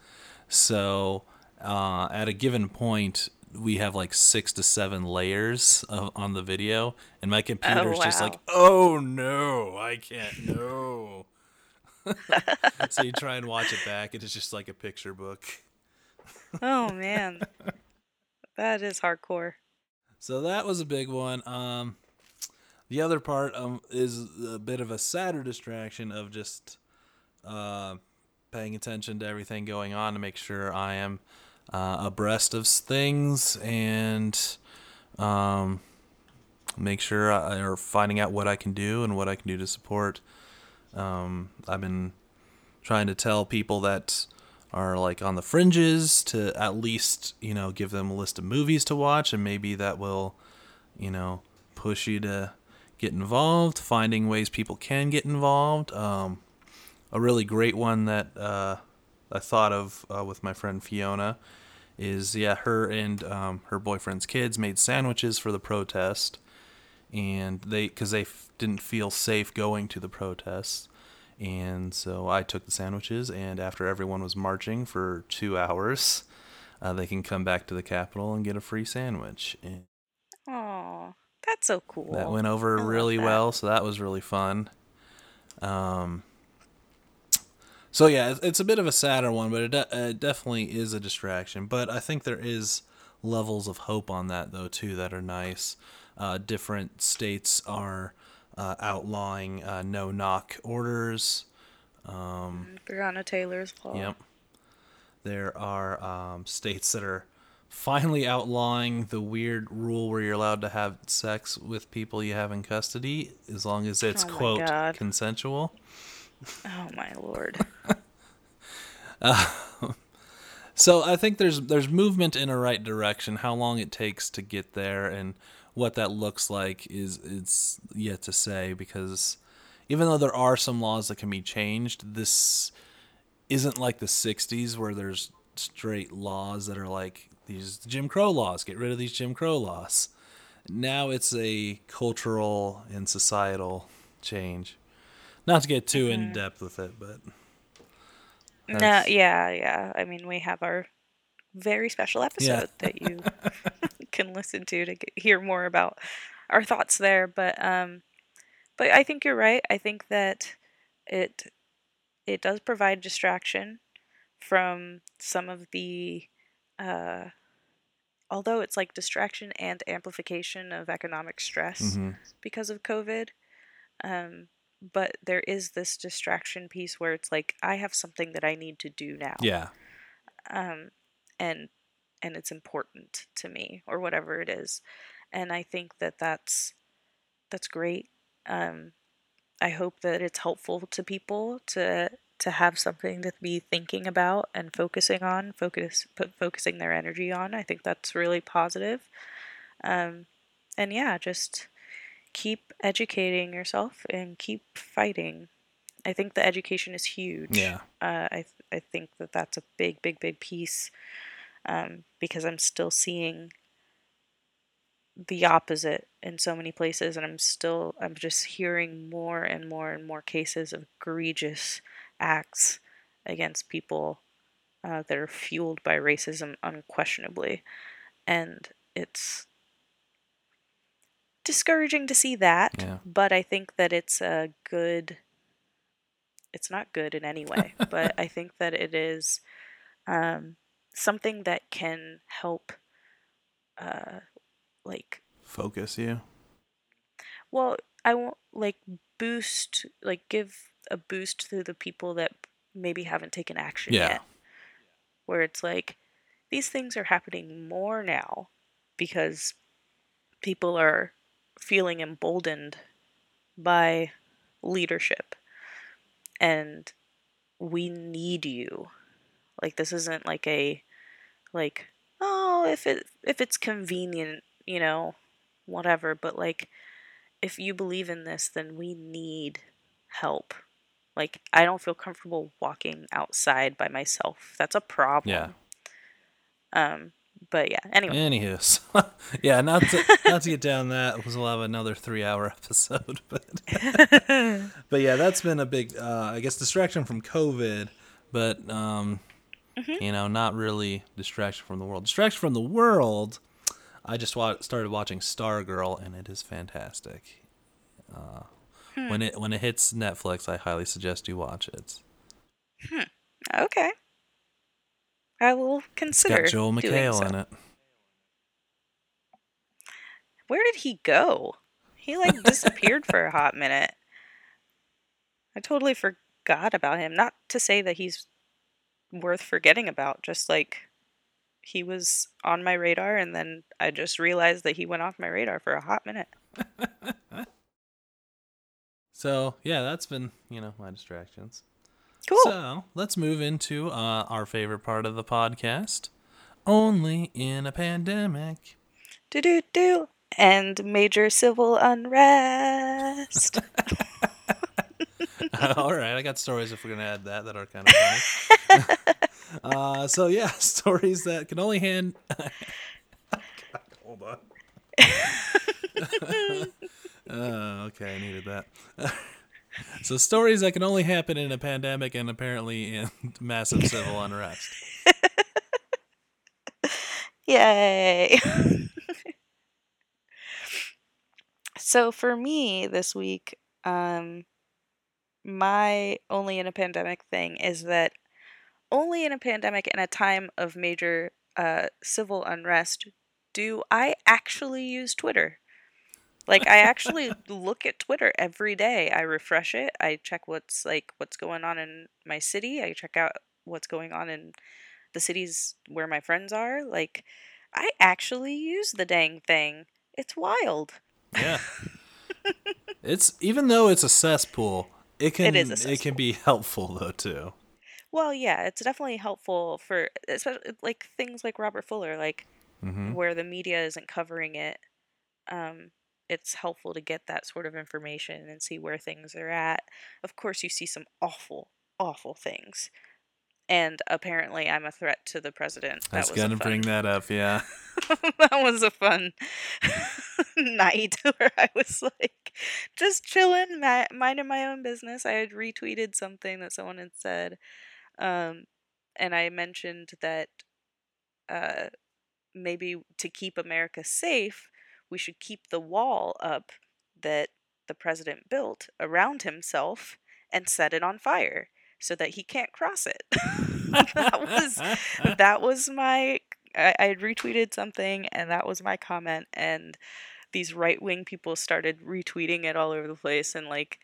So uh, at a given point, we have like six to seven layers of, on the video, and my computer's just like, oh no, I can't no. so you try and watch it back, and it's just like a picture book. oh man, that is hardcore. So that was a big one. Um, the other part um, is a bit of a sadder distraction of just uh, paying attention to everything going on to make sure I am uh, abreast of things and um, make sure I, or finding out what I can do and what I can do to support. Um, I've been trying to tell people that are like on the fringes to at least you know give them a list of movies to watch and maybe that will you know push you to get involved finding ways people can get involved. Um, a really great one that uh, i thought of uh, with my friend fiona is yeah her and um, her boyfriend's kids made sandwiches for the protest and they because they f- didn't feel safe going to the protests and so I took the sandwiches, and after everyone was marching for two hours, uh, they can come back to the Capitol and get a free sandwich. And Oh, that's so cool. that went over I really well, so that was really fun. Um, so yeah, it's, it's a bit of a sadder one, but it, de- it definitely is a distraction. But I think there is levels of hope on that though too that are nice. Uh, different states are uh, outlawing uh, no knock orders. Um, Breonna Taylor's law. Yep. There are um, states that are finally outlawing the weird rule where you're allowed to have sex with people you have in custody as long as it's Oh quote God. consensual. Oh my lord. So I think there's there's movement in a right direction. How long it takes to get there and what that looks like is it's yet to say because even though there are some laws that can be changed, this isn't like the 60s where there's straight laws that are like these Jim Crow laws, get rid of these Jim Crow laws. Now it's a cultural and societal change. Not to get too mm-hmm. in depth with it, but no, yeah, yeah. I mean, we have our very special episode Yeah. that you can listen to to get, hear more about our thoughts there. But um, but I think you're right. I think that it it does provide distraction from some of the uh, although it's like distraction and amplification of economic stress mhm. because of COVID. Um, but there is this distraction piece where it's like I have something that I need to do now. yeah. Um, and and it's important to me or whatever it is. And I think that that's that's great. Um, I hope that it's helpful to people to to have something to be thinking about and focusing on, focus put focusing their energy on. I think that's really positive. Um, and yeah, just keep educating yourself and keep fighting. I think the education is huge. Yeah. Uh, I th- I think that that's a big, big, big piece um, because I'm still seeing the opposite in so many places, and I'm still I'm just hearing more and more and more cases of egregious acts against people uh, that are fueled by racism, unquestionably, and it's discouraging to see that. Yeah. But I think that it's a good. It's not good in any way, but I think that it is um, something that can help, uh, like Focus you. well, I won't like boost, like give a boost to the people that maybe haven't taken action Yeah. yet. Where it's like these things are happening more now because people are feeling emboldened by leadership. And we need you. Like this isn't like a like oh, if it if it's convenient, you know, whatever, but like if you believe in this, then we need help. Like, I don't feel comfortable walking outside by myself. That's a problem. Yeah. Um, but yeah, anyway. Anywho's, yeah, not to not to get down that because we'll have another three hour episode, but but yeah, that's been a big, uh, I guess, distraction from COVID, but um, Mm-hmm. you know, not really distraction from the world. Distraction from the world. I just wa- started watching Stargirl, and it is fantastic. Uh, Hmm. When it when it hits Netflix, I highly suggest you watch it. Okay. I will It's consider. got Joel McHale so. in it. Where did he go? He like disappeared for a hot minute. I totally forgot about him. Not to say that he's worth forgetting about, just like he was on my radar and then I just realized that he went off my radar for a hot minute. So yeah, that's been you know my distractions. Cool. So let's move into uh, our favorite part of the podcast. Only in a pandemic. do do do. And major civil unrest. All right, I got stories if we're gonna add that that are kind of funny. uh, so yeah, stories that can only hand. God, hold on. okay, I needed that. so stories that can only happen in a pandemic and apparently in massive civil unrest. Yay. so for me this week, um my only in a pandemic thing is that only in a pandemic and a time of major uh civil unrest do I actually use Twitter. Like I actually look at Twitter every day. I refresh it. I check what's like what's going on in my city. I check out what's going on in the cities where my friends are. Like I actually use the dang thing. It's wild. Yeah. it's even though it's a cesspool, it can It is a it can be helpful though too. Well, yeah, it's definitely helpful for especially like things like Robert Fuller, like hmm where the media isn't covering it. Um, it's helpful to get that sort of information and see where things are at. Of course, you see some awful, awful things, and apparently, I'm a threat to the president. I was was gonna fun, bring that up. Yeah. that was a fun night where I was like just chilling, minding my own business. I had retweeted something that someone had said, um, and I mentioned that uh, maybe to keep America safe, we should keep the wall up that the president built around himself and set it on fire so that he can't cross it. that was that was my I, I had retweeted something and that was my comment and these right wing people started retweeting it all over the place and like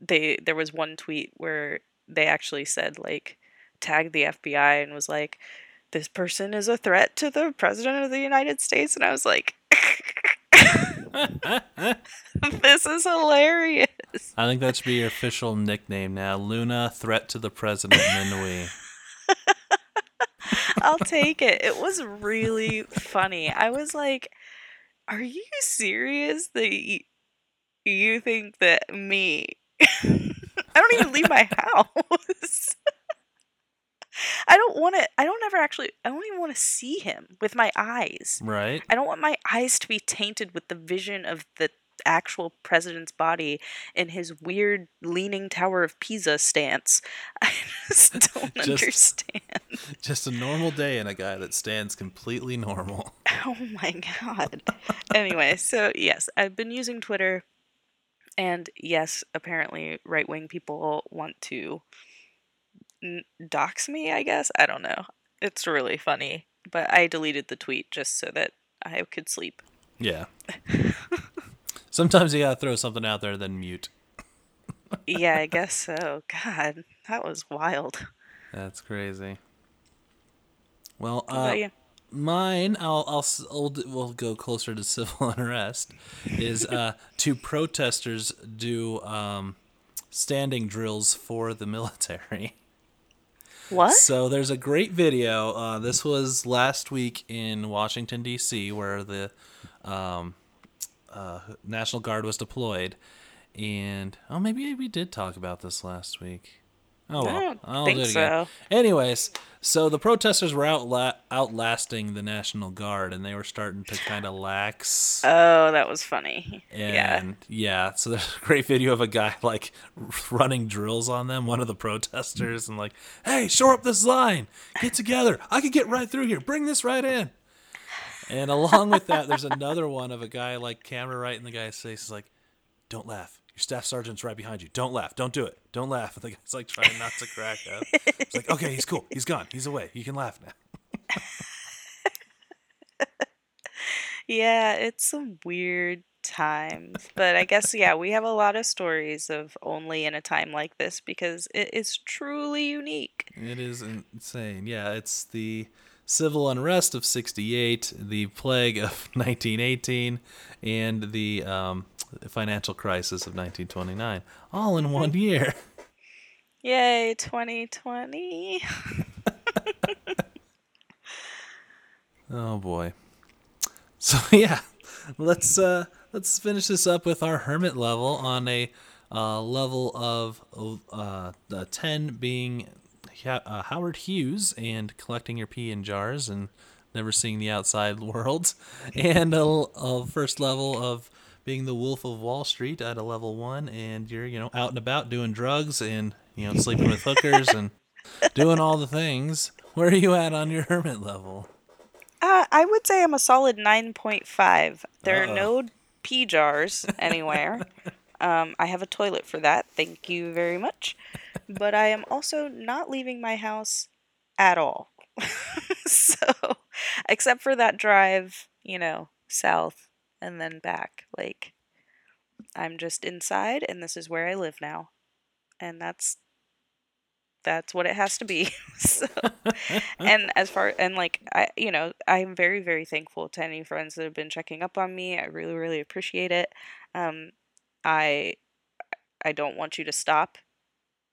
they there was one tweet where they actually said like tagged the FBI and was like this person is a threat to the president of the United States and I was like this is hilarious. I think that should be your official nickname now. Luna, threat to the president, Minui. I'll take it. It was really funny. I was like, "Are you serious that you, you think that me? I don't even leave my house. I don't want to. I don't ever actually. I don't even want to see him with my eyes. Right? I don't want my eyes to be tainted with the vision of the actual president's body in his weird leaning Tower of Pisa stance. I just don't Just- understand. Just a normal day in a guy that stands completely normal. Oh my god. anyway, so yes, I've been using Twitter, and yes, apparently right wing people want to dox me, I guess. I don't know. It's really funny. But I deleted the tweet just so that I could sleep. Yeah. Sometimes you gotta throw something out there, then mute. yeah, I guess so. God, that was wild. That's crazy. Well, uh, mine, I'll, I'll, I'll we'll go closer to civil unrest. Is uh, two protesters do um, standing drills for the military. What? So there's a great video. Uh, this was last week in Washington D.C., where the um, uh, National Guard was deployed, and oh, maybe we did talk about this last week. Oh well, I don't I'll think do it again. so. Anyways, so the protesters were outla- outlasting the National Guard, and they were starting to kind of lax. Oh, that was funny. yeah. And yeah, so there's a great video of a guy like running drills on them, one of the protesters, and like, hey, shore up this line, get together. I could get right through here. Bring this right in. And along with that, there's another one of a guy like camera right in the guy's face is like, don't laugh. Your staff sergeant's right behind you. Don't laugh. Don't do it. Don't laugh. And the guy's like trying not to crack up. It's like, okay, he's cool. He's gone. He's away. You can laugh now. yeah, it's some weird times. But I guess, yeah, we have a lot of stories of only in a time like this because it is truly unique. It is insane. Yeah, it's the civil unrest of 68, the plague of 1918, and the um, financial crisis of 1929, all in one year. Yay, 2020. oh boy. So yeah, let's uh let's finish this up with our hermit level on a uh, level of uh, 10 being uh, Howard Hughes and collecting your pee in jars and never seeing the outside world, and a, a, first level of being the Wolf of Wall Street at a level one, and you're you know out and about doing drugs and you know sleeping with hookers and doing all the things. Where are you at on your hermit level? Uh, I would say I'm a solid 9.5. There Uh-oh. are no pee jars anywhere. um, I have a toilet for that. Thank you very much but I am also not leaving my house at all. so, except for that drive, you know, south and then back. Like, I'm just inside, and this is where I live now. And that's that's what it has to be. so, and as far and like I, you know, I'm very very thankful to any friends that have been checking up on me. I really really appreciate it. Um, I I don't want you to stop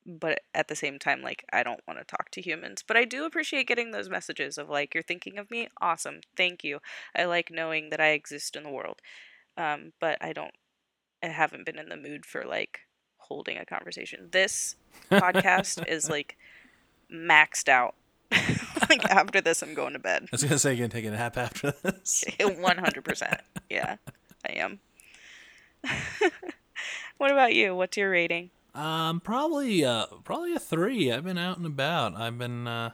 but at the same time like i don't want to talk to humans but i do appreciate getting those messages of like you're thinking of me? Awesome thank you. I like knowing that i exist in the world. Um, but i don't i haven't been in the mood for like holding a conversation. This podcast is like maxed out. Like after this i'm going to bed. I was gonna say you're gonna take a nap after this. 100% yeah i am. What about you? What's your rating um, probably uh, probably a three. I've been out and about. I've been, uh,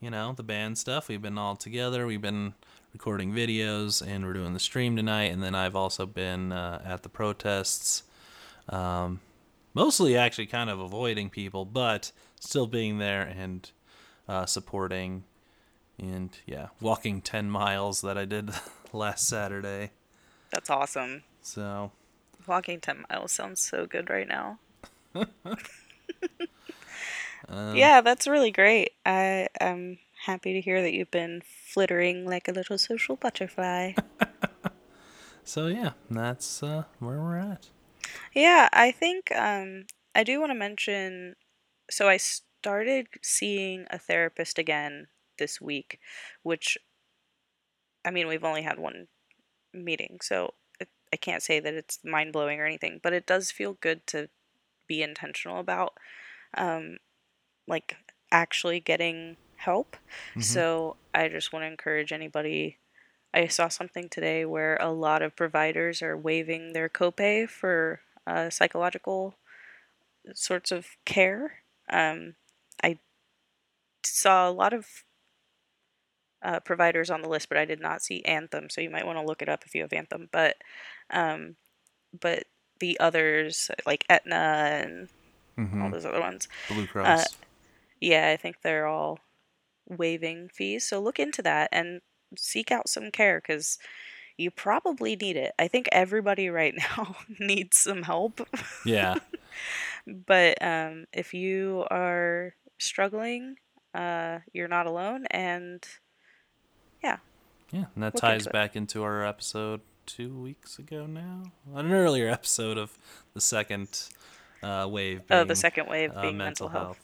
you know, the band stuff. We've been all together. We've been recording videos, and we're doing the stream tonight. And then I've also been uh, at the protests. Um, mostly actually kind of avoiding people, but still being there and uh, supporting. And yeah, walking ten miles that I did last Saturday. That's awesome. So, walking ten miles sounds so good right now um, yeah, that's really great. I am happy to hear that you've been flittering like a little social butterfly. so yeah, that's uh, where we're at. Yeah, I think um, I do want to mention. So I started seeing a therapist again this week, which I mean we've only had one meeting, so I can't say that it's mind blowing or anything, but it does feel good to be intentional about um, like actually getting help. Mm-hmm. So I just want to encourage anybody. I saw something today where a lot of providers are waiving their copay for uh, psychological sorts of care. Um, I saw a lot of uh, providers on the list, but I did not see Anthem, so you might want to look it up if you have Anthem. But, um, but the others like Aetna and mm-hmm. all those other ones. Blue uh, Cross. Uh, yeah, I think they're all waiving fees. So look into that and seek out some care because you probably need it. I think everybody right now needs some help. Yeah. but um, if you are struggling, uh, you're not alone, and yeah. Yeah, and that ties back into our episode two weeks ago now, on an earlier episode of the second uh, wave. Being, oh, the second wave uh, being mental, mental health. health.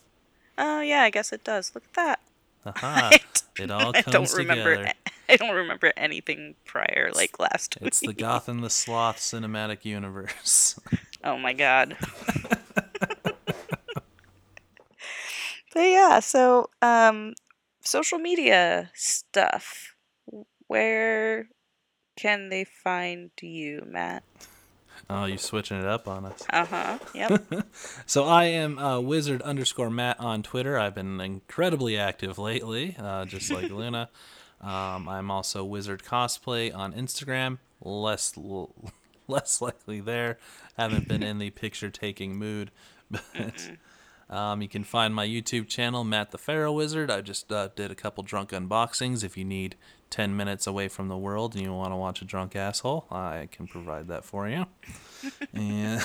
Oh yeah, I guess it does. Look at that. Uh-huh. it all comes I don't remember. Together. I don't remember anything prior, like last it's week. It's the Goth and the Sloth cinematic universe. oh my god. but yeah, so um, social media stuff. Where can they find you, Matt? Oh, you switching it up on us. Uh huh. Yep. so I am uh, wizard underscore Matt on Twitter. I've been incredibly active lately, uh, just like Luna. Um, I'm also wizard cosplay on Instagram. Less l- less likely there. Haven't been in the picture taking mood, but Um, you can find my YouTube channel, Matt the Pharaoh Wizard. I just uh, did a couple drunk unboxings. If you need 10 minutes away from the world and you want to watch a drunk asshole, I can provide that for you. and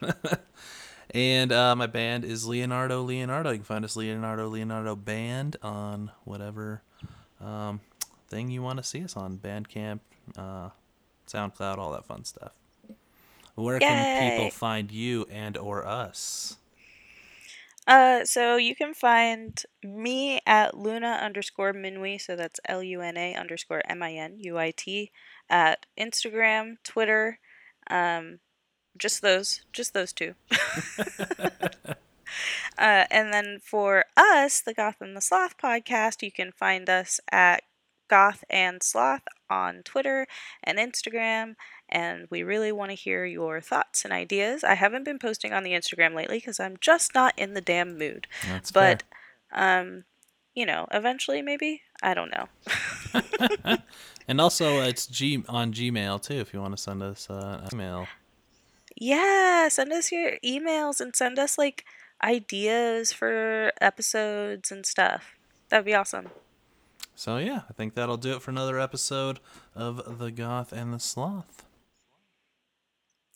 and uh, my band is Leonardo Leonardo. You can find us Leonardo Leonardo Band on whatever um, thing you want to see us on Bandcamp, uh, SoundCloud, all that fun stuff. Where can people find you and or us? Uh, so you can find me at Luna underscore Minuit, so that's L U N A underscore M I N U I T at Instagram, Twitter, um, just those, just those two. uh, and then for us, the Goth and the Sloth podcast, you can find us at Goth and Sloth on Twitter and Instagram and we really want to hear your thoughts and ideas. I haven't been posting on the Instagram lately because I'm just not in the damn mood. That's but, um, you know, eventually maybe I don't know. and also, it's G on Gmail too if you want to send us uh, an email. Yeah, send us your emails and send us like ideas for episodes and stuff. That'd be awesome. So yeah, I think that'll do it for another episode of The Goth and the Sloth.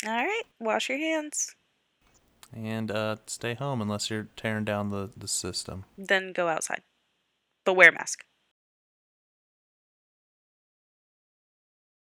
All right, wash your hands. And uh, stay home unless you're tearing down the, the system. Then go outside. But wear a mask.